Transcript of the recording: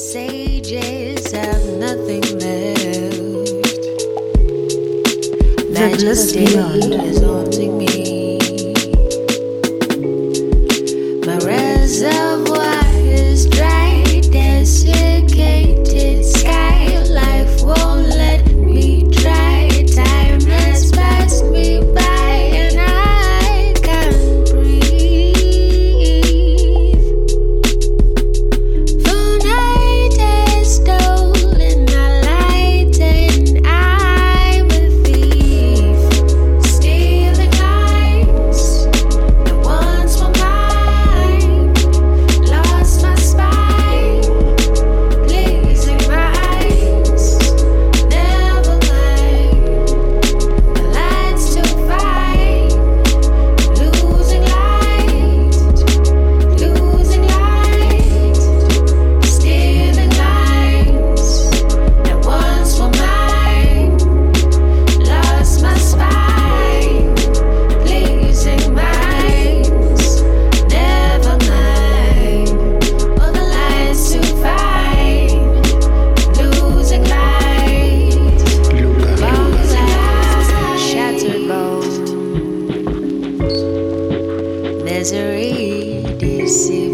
sages have nothing left. The bliss Majesty beyond. is all misery deceives.